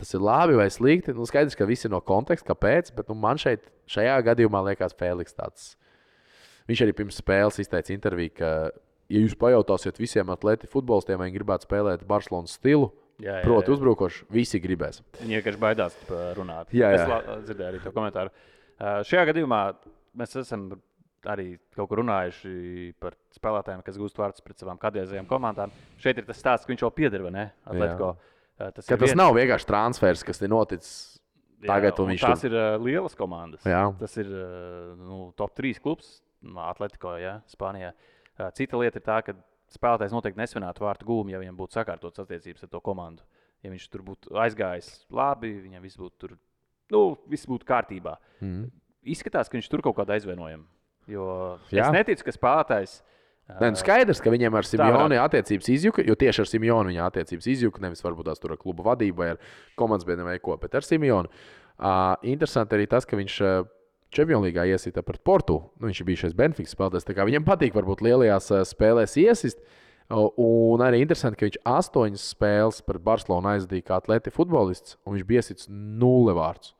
tas ir labi vai slikti. Nu, skaidrs, ka visi ir no konteksta, kāpēc, bet nu, man šeit, šajā gadījumā liekas, Feliks tāds. Viņš arī pirms spēles izteica interviju, ka, ja jūs pajautāsiet visiem atleti futbolistiem, vai viņi gribētu spēlēt Barcelonas stilu, Jā, jā, proti, jā. uzbrukoši, visi gribēs. Viņi vienkārši baidās runāt. Jā, jā. Es dzirdēju arī to komentāru. Uh, šajā gadījumā mēs esam arī kaut kur runājuši par spēlētājiem, kas gūst vārdus pret savām kādreizējām komandām. Šeit ir tas stāsts, ka viņš jau pieder, vai ne? Atletico. Uh, tas tas viens- nav vienkārši transfers, kas ir noticis tagad, un viņš tās tur- ir uh, lielas komandas. Jā. Tas ir uh, nu, top 3 klubs no Atletico, ja, Spānijā. Uh, cita lieta ir tā, ka spēlētājs noteikti nesvinētu vārtu gūmu, ja viņam būtu sakārtotas attiecības ar to komandu. Ja viņš tur būtu aizgājis labi, viņam viss būtu, tur, nu, viss būtu kārtībā. Mm. Izskatās, ka viņš tur kaut kādā aizvainojumā. Jo Jā. es neticu, ka spēlētājs. Nē, nu skaidrs, ka viņiem ar Simjoni attiecības izjuka, jo tieši ar Simjoni viņa attiecības izjuka. Nevis varbūt tās tur ar kluba vadību vai ar komandas biedriem vai ko, bet ar Simjoni. Uh, interesanti arī tas, ka viņš uh, Čempionu līgā iesita pret Portu. Nu, viņš bijis šis Benfikas spēlētājs. Viņam patīk, varbūt lielajās spēlēs iesist. Un arī interesanti, ka viņš astoņas spēles pret Barcelonu aizdīja kā atleti futbolists, un viņš bija iesits nulle vārdus.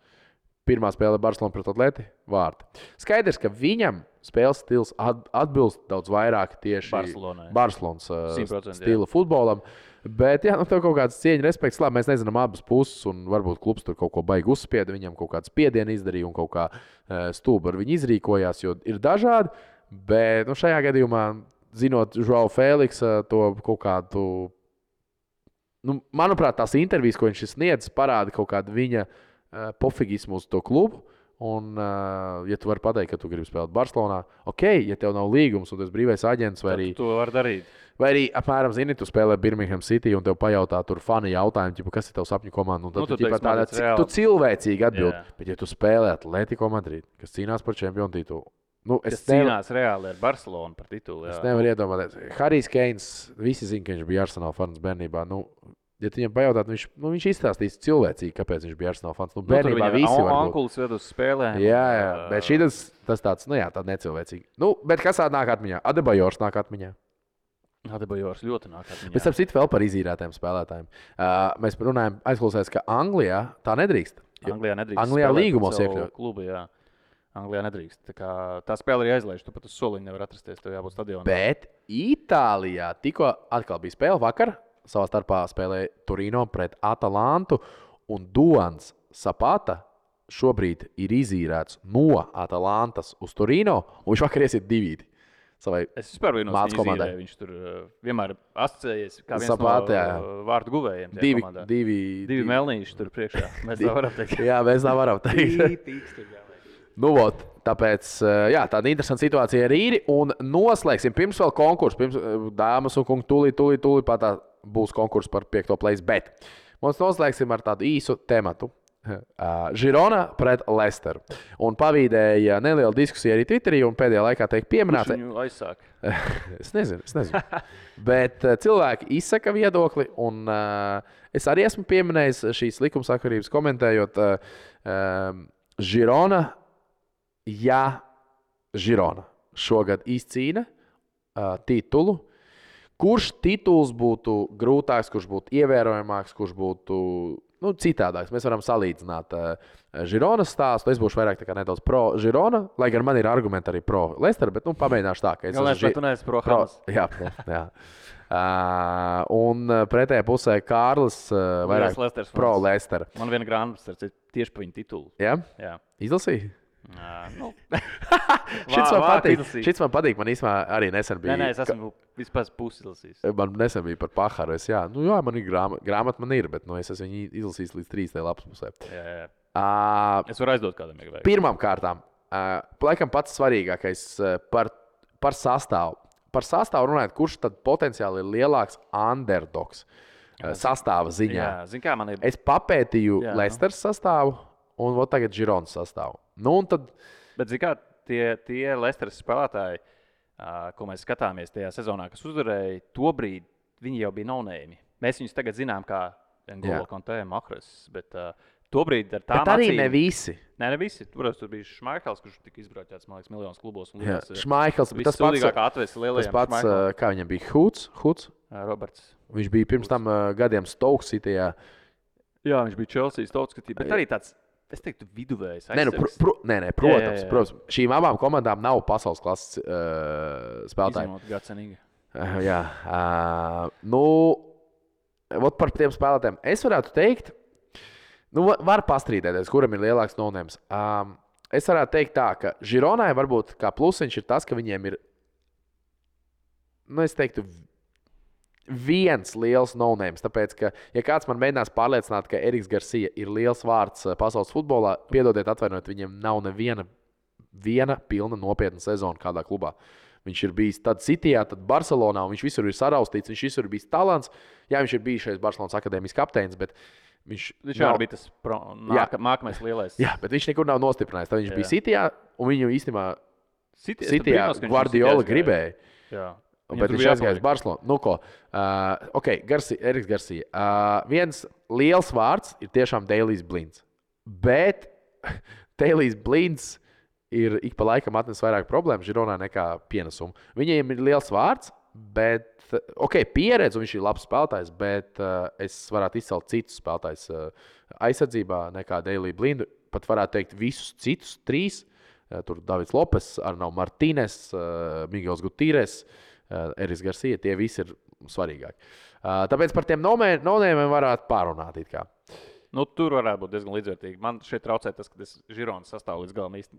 Pirmā spēle Barcelona pret atleti vārtu. Skaidrs, ka viņam spēles stils at- atbilst daudz vairāk tieši Barcelonai. Barcelonas uh, 100%, jā. stila futbolam. Bet, jā, nu, tev kaut kāds cieņa, respekts, labi, mēs nezinām abas puses, un varbūt klubs tur kaut ko baigi uzspieda, viņam kaut kāds spiediens izdarīja un kaut kā uh, stūbi ar viņu izrīkojās, jo ir dažādi. Bet nu, šajā gadījumā, zinot Žuau Feliksa, to kaut kādu, nu, manuprāt, tās intervijas, ko viņš ir sniedzis, parāda kaut kādu viņa uh, pofigismu uz to klubu. Un, uh, ja tu vari pateikt, ka tu gribi spēlēt Barcelonā, ok, ja tev nav līgums un tas brīvais aģents vai arī To var darīt. Vai arī, apmēram, zini, tu spēlē Birmingham City un te pajautā, tur fani jautājumu, ķipa, kas ir tavs sapņu komanda. Tad Nu, tu, tu ķipa, tādā, tas reāli. tu cilvēcīgi atbild. Jā. Bet, ja tu spēlē Atletico Madrid, kas cīnās par čempionu titulu, nu, es, Es nevaru, cīnās reāli ar Barcelonu par titulu. es jā. nevaru iedomāties. Harijs Keins, visi zina, ka viņš bija Arsenal fans bērnībā. Nu, Ja tu viņam pajautāt, viņš, nu, viņš izstāstīs cilvēcīgi, kāpēc viņš bija Arsenal fans. Nu, Nu, bērnībā viņa visi būt. Ankulis ved uz spēlēm. Jā, jā, bet šī tas, tas tāds, nu jā, tāds necilvēcīgi. Nu, bet kas nāk atmiņā? Adebajors nāk atmiņā. Adebajors ļoti nāk atmiņā. Bet, ap citu, vēl par izīrētiem spēlētājiem. Uh, mēs runājam, aizklausēs, ka Anglijā tā nedrīkst. Jo- Anglijā nedrīkst. Anglijā līgumos iekļaut. Klubu, jā. Anglijā nedrīkst. Tā, kā, tā spēle ir aizliegta. Tu pat uz soliņa nevar atrasties. Tev jābūt stadionā. Bet Itālijā tikko atkal bija spēle vakar. Savā starpā spēlēja Turīno pret Atalantu. Un Duans Sapata šobrīd ir izīrēts no Atalantas uz Turīno. Un viņš vakar iesiet divi. Savai Es vispār vienu Mācu komandai. komandai. Viņš tur uh, vienmēr asociējies kā viens Sapāta, no uh, vārdu guvējiem. divi, komandā. divi, divi melnīši tur priekšā. Mēs tā varam teikt. Jā, mēs tā varam teikt. Nu, vot, tāpēc eh, jā, tāda interesanta situācija ar īri. Un noslēgsim pirms vēl konkursu. Pirms eh, dāmas un kungi tūlīt, tūlīt, tūlīt pat tā būs konkurss par piekto plaisu. Bet mums noslēgsim ar tādu īsu tematu. Žirona pret Lesteru. Un pavīdēja neliela diskusija arī Twitterī, un pēdējā laikā tiek pieminēta. Viņu aizsāk. Es nezinu, es nezinu. Bet cilvēki izsaka viedokli, un uh, es arī esmu pieminējis šīs likumsakarības, komentējot, uh, um, Žirona, ja Žirona šogad izcīna uh, titulu, kurš tituls būtu grūtāks, kurš būtu ievērojamāks, kurš būtu nu, citādāks. Mēs varam salīdzināt uh, Žironas stāstu. Es būšu vairāk nedaudz pro Žirona, lai gan man ir argumenti arī pro Lester, bet nu, pamēģināšu tā, ka es esmu lai tu neesi pro. Hamas. Jā, jā. Uh, un pretējā pusē Kārlis uh, vairāk Lesters pro fans. Lester. Man viena grāmata citu, tieši par viņu titulu. Ja? Jā. Izlasīja? Nu. Šis man patīk. Šis man patīk. Man īstenībā arī nesen bija. Nē, nē, es esmu vispār pusi izlasījis. Man nesen bija par paharu. Es, jā, nu, jā, man ir grāmata, grāmata man ir, bet nu, es esmu viņu izlasījis līdz trīs lapas pusē. Jā, jā. Uh, Es varu aizdot kādam, ja vajag. Pirmām kārtām, uh, laikam pats svarīgākais uh, par, par sastāvu. Par sastāvu runājot, kurš tad potenciāli ir lielāks underdogs uh, sastāva ziņā. Jā, zini, kā ir. Es papētīju Jā, nu. Leicester sastāvu un tagad Gironas sastāvu. Nu, tad, Bet, kā tie, tie Lesteras spēlētāji, ā, ko mēs skatāmies tajā sezonā, kas uzvarēja, tobrīd viņi jau bija nonēmi. Mēs viņus tagad zinām, kā Jā. Ngolo Kontē, Makras. Bet uh, tobrīd ar bet arī acīm- ne visi. Nē, ne visi. Protams, tur bija Šmaikls, kurš tika izbraukts, man liekas, miljonus klubos. Jā, Šmaikls, bet tas pats, Vissūdīgākā atvēs tas pats uh, kā viņam bija Huds. Huds. Roberts. Viņš bija pirms tam uh, gadiem Stokes citajā. Jā, viņš bija Chelsea skatījums, bet arī tāds, es teiktu, viduvējs. Nē, nu, pr aizsargs. pr nē, nē, protams, jā, jā. protams. Šīm abām komandām nav pasaules klases uh, spēlētāji. Gacenīgu. Uh, jā, uh, nu, vot par tiem spēlētājiem. Es varētu teikt, nu, va- var pastrīdēties, kuram ir lielāks nonēms. Um, es varētu teikt, tā, ka Žironai varbūt kā plusiņš ir tas, ka viņiem ir, nu, es teiktu, viens liels nonēms. Tāpēc, ka, ja kāds man mēģinās pārliecināt, ka Eriks Garcia ir liels vārds uh, pasaules futbolā, piedodiet, atvainojiet, viņiem nav neviena viena pilna nopietna sezona kādā klubā. Viņš ir bijis tad Citijā, tad Barcelonā, un viņš visur ir saraustīts. Viņš visur ir bijis talants. Jā, viņš ir bijis šeit Barcelonas akadēmijas kapteinis, bet viņš, Viņš nav- bija tas pro- nāka, nākamais lielais. Jā, bet viņš nekur nav nostiprinājies. Tad viņš jā. Bija Citijā, un viņu īstenībā Citijā aizgāja. gribēja. Jā. Un, Viņam bet viņš aizgāja uz. Barcelonu. Nu, ko, uh, ok, Garcia, Eriks Garcia. Uh, viens liels vārds ir tiešām Dēlijs Blinds. Bet Dēlijs Blinds ir ik pa laikam atnesis vairāk problēmu Žironā nekā pienesumu. Viņiem ir liels vārds, bet, ok, pieredze, un viņš ir labs spēlētājs, bet uh, es varētu izcelt citus spēlētājus uh, aizsardzībā nekā Dēlijs Blindu. Pat varētu teikt visus citus trīs. Uh, Tur Davids Lopes, Arnau Martīnes, uh, Miguels Gutīres, uh, Eris Garcia. Tie visi ir svarīgāki. Uh, tāpēc par tiem nonēmiem varētu pārunāt. Nu, tur varētu būt diezgan līdzvērtīgi. Man šeit traucē tas, ka es Žironas sastāvu līdz galam īsti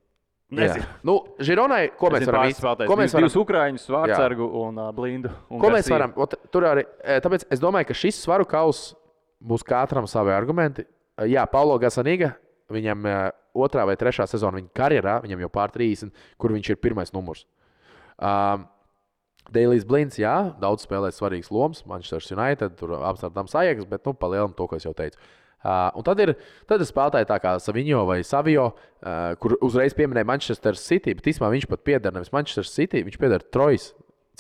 nezinu. Nu, Žironai, ko mēs varam izdarīt? Ko mēs varam Divus ukrāņus, Vārtsargu un uh, Blindu. Un Ko mēs Garcia. varam? Ot, tur arī, e, tāpēc es domāju, ka šis svaru kauss būs katram savi argumenti. Jā, Paulo Gasanīga, viņam e, otrā vai trešā sezona viņa karjerā, viņam jau pār 30, kur viņš ir pirmais numurs. Um, Dēlijs Blinds, jā, daudz spēlē svarīgas lomas. Manchester United, tur apstādāms sajēgas, bet nu, palielinām to, ko es jau teicu. Uh, un tad ir, tad ir spēlētāji tā kā Saviņo vai Savio, uh, kur uzreiz pieminēja Manchester City, bet īstenībā viņš pat pieder nevis Manchester City, viņš pieder Trojas,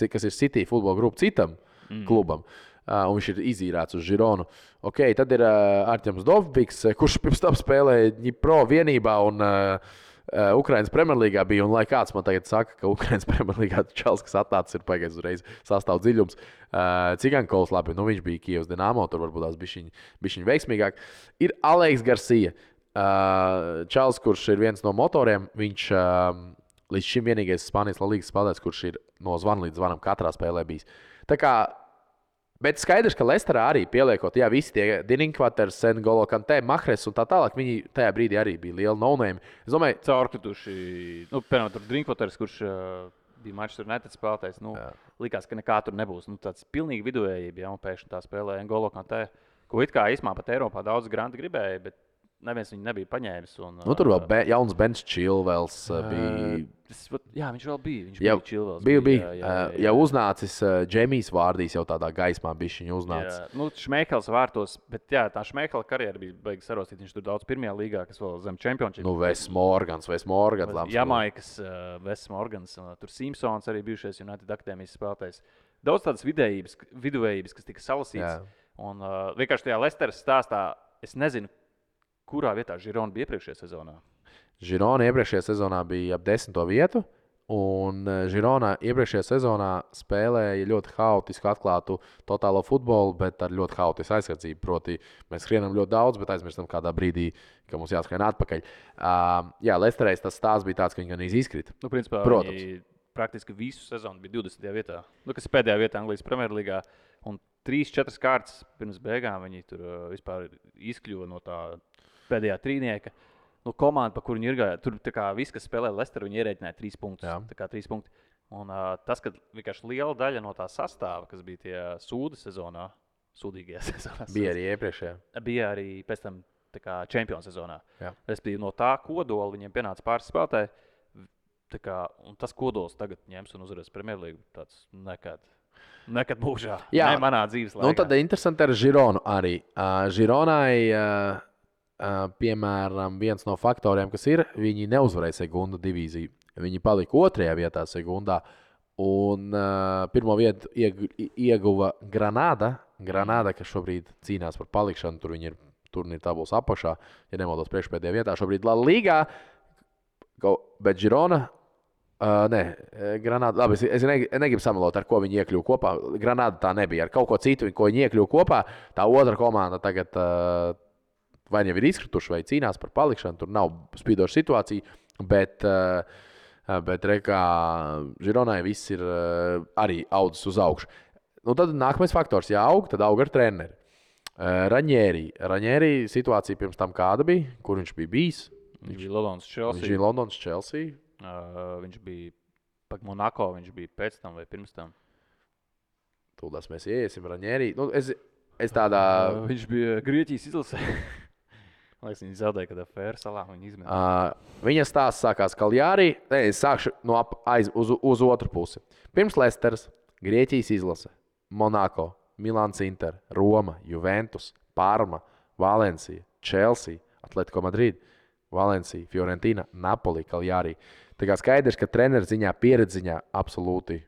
kas ir City futbola grupa citam mm. klubam. Uh, un viņš ir izīrēts uz Žironu. Okay, tad ir uh, Arčuns Dovbiks, kurš pirms tam spēlēja Dņipro vienībā un uh, uh, Ukraiņas Premjerlīgā bija. Un, lai kāds man tagad saka, ka Ukraiņas Premjerlīgā čels, kas atnācis, ir pagājis uzreiz sastāv dziļums. Uh, Cigankovs, labi, nu viņš bija Kijavas Dienāmo, tur varbūt tās bija viņa veiksmīgāk. Ir Aleks Garcia. Uh, Čels, kurš ir viens no motoriem, viņš uh, līdz šim vienīgais Spānijas līnijas spēlētājs, kurš ir no zvana līdz zvanam katrā spēlē bijis. Tā kā Bet skaidrs, ka Lesterā arī pieliekot, jā, visi tie Dininkvaters, Sengolo, Kantē, Mahres un tā tālāk, viņi tajā brīdī arī bija liela naunējuma. Es domāju, caurkrituši. Nu, piemēram, tur Drinkvoters, kurš uh, bija Manchester United spēlētājs. Nu, Jā. likās, ka nekā tur nebūs. Nu, tāds pilnīgi vidējība, ja un pēkšņi tā spēlē Ngolo Kantē. Ko it kā īsumā pat Eiropā daudz grantu gribēja, bet neviens viņu nebija paņēmis. Un, nu, tur vēl be, jauns Bens Čilvels bija. Tas, jā, viņš vēl bija. Viņš Jau, bija Chilwells, bija, bija. jā, jā, jā, Jau jā. uznācis Džemijs Vārdīs, jau tādā gaismā bija viņa uznācis. Jā, nu, Šmēkls vārtos, bet jā, tā Šmēkla karjera bija beigas sarostīt. Viņš tur daudz pirmajā līgā, kas vēl zem čempionšīpa. Nu, Ves Morgans, Ves Morgans. labs Jamaikas, uh, Vests Morgans, tur Simpsons arī bijušais United akadēmijas spēlētājs. Daudz tādas vidējības, viduvējības, kas tika salasītas. Jā. Un uh, vienkārši tajā Lesteras stāstā es nezinu, kurā vietā Žirona bija iepriekšējā sezonā. Žirona iepriekšējā sezonā bija ap desmito vietu, Un eh, Žirona iepriekšējā sezonā spēlēja ļoti haotisku, atklātu totālo futbolu, bet ar ļoti haotisku aizsardzību. Proti, mēs skrienam ļoti daudz, bet aizmirstam kādā brīdī, ka mums jāskrien atpakaļ. Uh, jā, Lesterēs tas stāsts bija tāds, ka viņi gan izkrita. Nu, principā, Protams. viņi praktiski visu sezonu bija 20. vietā. Nu, kas ir pēdējā vietā Anglijas Premjerlīgā. Un 3-4 kārtas pirms beigām viņi tur uh, vispār izkļuva no tā pēdējā trīnieka. Nu, komanda, pa kuru viņi ir gājuši, tur kā viss, kas spēlē Lesteru, viņi ierēķināja 3 punktus. Jā. Tā kā 3 punkti. Un uh, tas, ka vienkārši liela daļa no tā sastāva, kas bija tie sūdi sezonā, sūdīgajā sezonā, Bija arī iepriekšējā. bija arī pēc tam čempionu sezonā. Jā. Respektīvi, no tā kodola viņiem pienāca pāris spēlētāji. Tā Kā, tas kodols tagad ņems un uzvarēs Premjerlīgu. Tāds nekad, nekad mūžā. Jā. ne manā dzīves laikā. Nu, tad interesanti ar Žironu arī. Uh, Žironai, uh, uh, piemēram, viens no faktoriem, kas ir, viņi neuzvarēja Segunda divīziju. Viņi palika otrajā vietā Segundā. Un uh, pirmo vietu iegu, ieguva Granāda. Granāda, kas šobrīd cīnās par palikšanu, tur viņi ir turnīra tabulas apakšā, ja nemaldos, priekšpēdējā vietā. Šobrīd La Ligā, bet Girona. Uh, nē, Granāda. Labi, es, es ne, negribu samalot, ar ko viņi iekļuva kopā. Granāda tā nebija. Ar kaut ko citu, ko viņi iekļuva kopā. Tā otra komanda tagad uh, vai nu jau ir izkrituši, vai cīnās par palikšanu. Tur nav spīdoša situācija. Bet, uh, bet rekā Žironai viss ir uh, arī audzis uz augšu. Nu, tad nākamais faktors, ja aug, tad aug ar treneri. Raņēri. Raņēri situācija pirms tam kāda bija, kur viņš bija bijis. viņš bija Londons, Viņš Chelsea. bija Londonas Chelsea. Uh, viņš bija Pak Monako, viņš bija pēc tam vai pirms tam. Tūlīt mēs iesim Raņēri. Nu, es, es tādā. Uh, viņš bija Grieķijas izlasē. Man liekas, viņi zaudēja kādā fēra salā. Viņi izmet. Uh, viņa stāsts sākās Kaljārī. Nē, es sākšu no ap, aiz, uz, uz otru pusi. Pirms Lesteras, Grieķijas izlase, Monako, Milāns Inter, Roma, Juventus, Parma, Valencija, Chelsea, Atletico Madrid, Valencija, Fiorentina, Napoli, Kaljārī. Tā kā skaidrs, ka treneris ziņā, pieredzes ziņā absolūti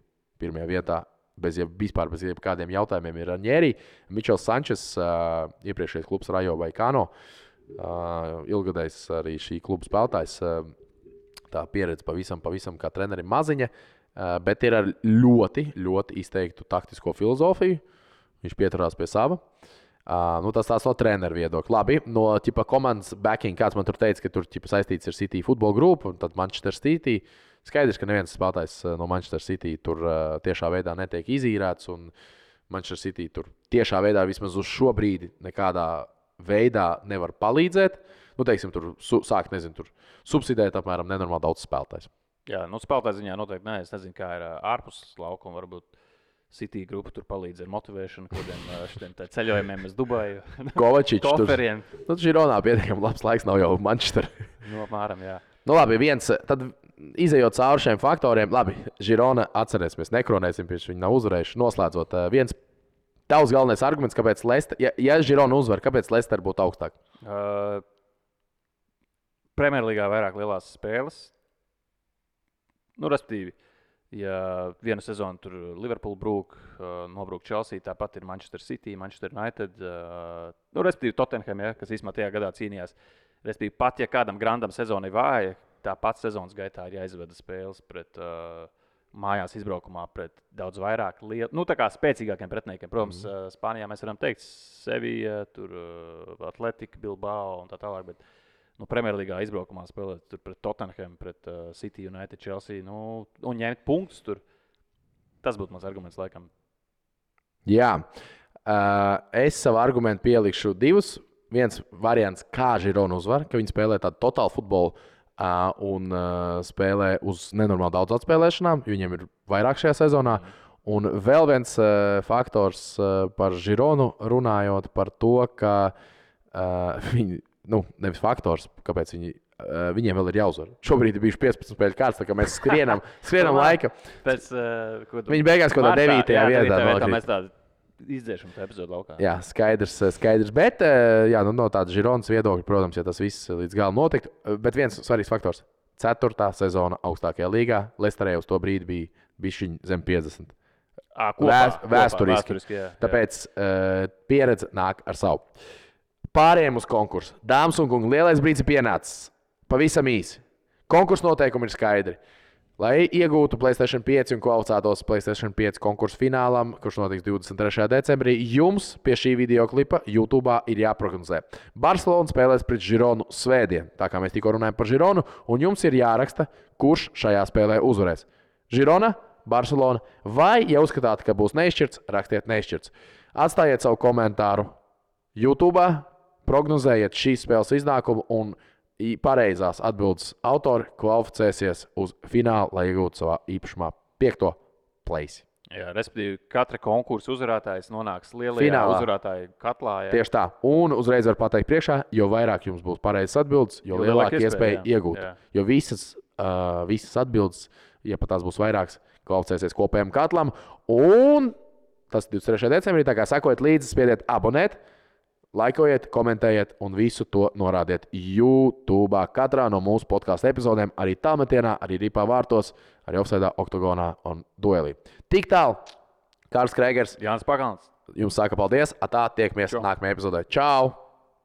pirmajā vietā. Bez jau vispār bez jebkādiem jautājumiem ir Ņēri. Mičels Sančes, uh, iepriekšējais klubs Rajo vai Kano, uh, ilgadējs arī šī kluba spēlētājs. Uh, tā pieredze pavisam, pavisam kā trenerim maziņa, uh, bet ir ar ļoti, ļoti izteiktu taktisko filozofiju. Viņš pieturās pie sava. Uh, nu, tas tāds no treneru viedokļa. Labi, no ķipa, komandas backing, kāds man tur teica, ka tur ķipa, saistīts ar City futbola grupu, un tad Manchester City. Skaidrs, ka neviens spēlētājs no Manchester City tur uh, tiešā veidā netiek izīrēts. Manchester City tur tiešā veidā vismaz uz šo brīdi nekādā veidā nevar palīdzēt. Nu, teiksim, tur sākt, nezinu, tur subsidēt apmēram nenormāli daudz spēlētājs. Jā, nu, spēlētāja ziņā noteikti nē. Es nezinu, kā ir ārpus laukuma. Varbūt City grupa tur palīdz ar motivēšanu, kādiem ceļojumiem uz Dubaju. Kovačičs tur Koferiem. nu, Žironā pietiekami labs laiks, nav jau Manchester. Nu, apmēram, jā. Nu, labi, viens, tad izējot cauri šiem faktoriem, labi, Žirona atcerēsimies, nekronēsim, pirms viņi nav uzvarējuši. Noslēdzot, viens tavs galvenais arguments, kāpēc Lester, ja, ja Žirona uzvar, kāpēc Lester būtu augstāk? Uh, Premjerlīgā vairāk lielās spēles. Nu, respektīvi, ja vienu sezonu tur Liverpool brūk, uh, nobrūk Chelsea, tāpat ir Manchester City, Manchester United, uh, nu, respektīvi Tottenham, ja, kas īstenībā tajā gadā cīnījās. Respektīvi, pat ja kādam grandam sezona ir vāja, tāpat sezonas gaitā ir jāizveda spēles pret uh, mājās izbraukumā pret daudz vairāk lielu, nu, tā kā spēcīgākiem pretiniekiem. Protams, mm. uh, Spānijā mēs varam teikt, Sevilla, tur Atletika, Bilbao un tā tālāk. Bet, nu, Premjerlīgā izbraukumā spēlēt pret Tottenham, pret uh, City, United, Chelsea nu, un ņemt punktus tur. Tas būtu mans arguments, laikam. Jā, uh, es savu argumentu pielikšu divus. Viens variants, kā Žirona uzvar, ka viņi spēlē tādu totālu futbolu uh, un spēlē uz nenormāli daudz atspēlēšanām, jo viņiem ir vairāk šajā sezonā. Un vēl viens faktors par Žironu runājot par to, ka viņi, nu, nevis faktors, kāpēc viņi. Uh, viņiem vēl ir jāuzvar. Šobrīd ir bijuši 15 spēļu kārtas, tā kā mēs skrienam, skrienam laika. Pēc, uh, Viņi beigās kaut kādā Martā, 9. jā, vietā nokrita. Mēs tādu izdzēšam to epizodu laukā. Jā, skaidrs, skaidrs. Bet eh, jā, nu, no tāda žironas viedokļa, protams, ja tas viss līdz galam notiktu. eh, Bet viens svarīgs faktors - ceturtā sezona augstākajā līgā. Lesterē uz to brīdi bija bišķiņi zem 50. À, Vēs- vēsturiski. vēsturiski jā, jā. Tāpēc uh, pieredze nāk ar savu. Pārējiem uz konkursu. Dāmas un kungi, lielais brīdis ir pienācis. Pavisam īsi. Konkursu noteikumi ir skaidri. Lai iegūtu Placēta 5 un kvalificētos Placēta 5 konkursu finālam, kurš notiks 23. decembrī, jums pie šī video klipa YouTube ir jāprognozē. Barcelona spēlēs pret Gironu svētdien, tā kā mēs tikko runājam par Gironu, un jums ir jāraksta, kurš šajā spēlē uzvarēs. Girona, Barcelona, vai, ja uzskatāt, ka būs neizšķirts, rakstiet neizšķirts. Atstājiet savu komentāru YouTube, prognozējiet šīs spēles iznākumu un i- pareizās atbildes autori kvalificēsies uz finālu, lai iegūtu savā īpašumā piekto place. Jā, respektīvi, katra konkursa uzvarētājs nonāks lielajā Finālā. uzvarētāju katlā. Jā. Tieši tā. Un uzreiz var pateikt, priekšā, jo vairāk jums būs pareizas atbildes, jo, Jo lielāka iespēja iespēja, jā. iegūt. Jā. Jo visas, uh, visas atbildes, ja pat tās būs vairākas, kvalificēsies kopējam katlam. Un tas 23. decembrī, tā kā sekojiet līdzi, spiediet abonēt. Laikojiet, komentējiet un visu to norādiet YouTube. Katrā no mūsu podkāstu epizodēm, arī tālmetienā, arī rīpā vārtos, arī offsaidā, oktogonā un duelī. Tik tālu, Kārs Kreigers, Jānis Pagāns. jums saka paldies. Atā, tiekamies nākamajā epizodē. Čau!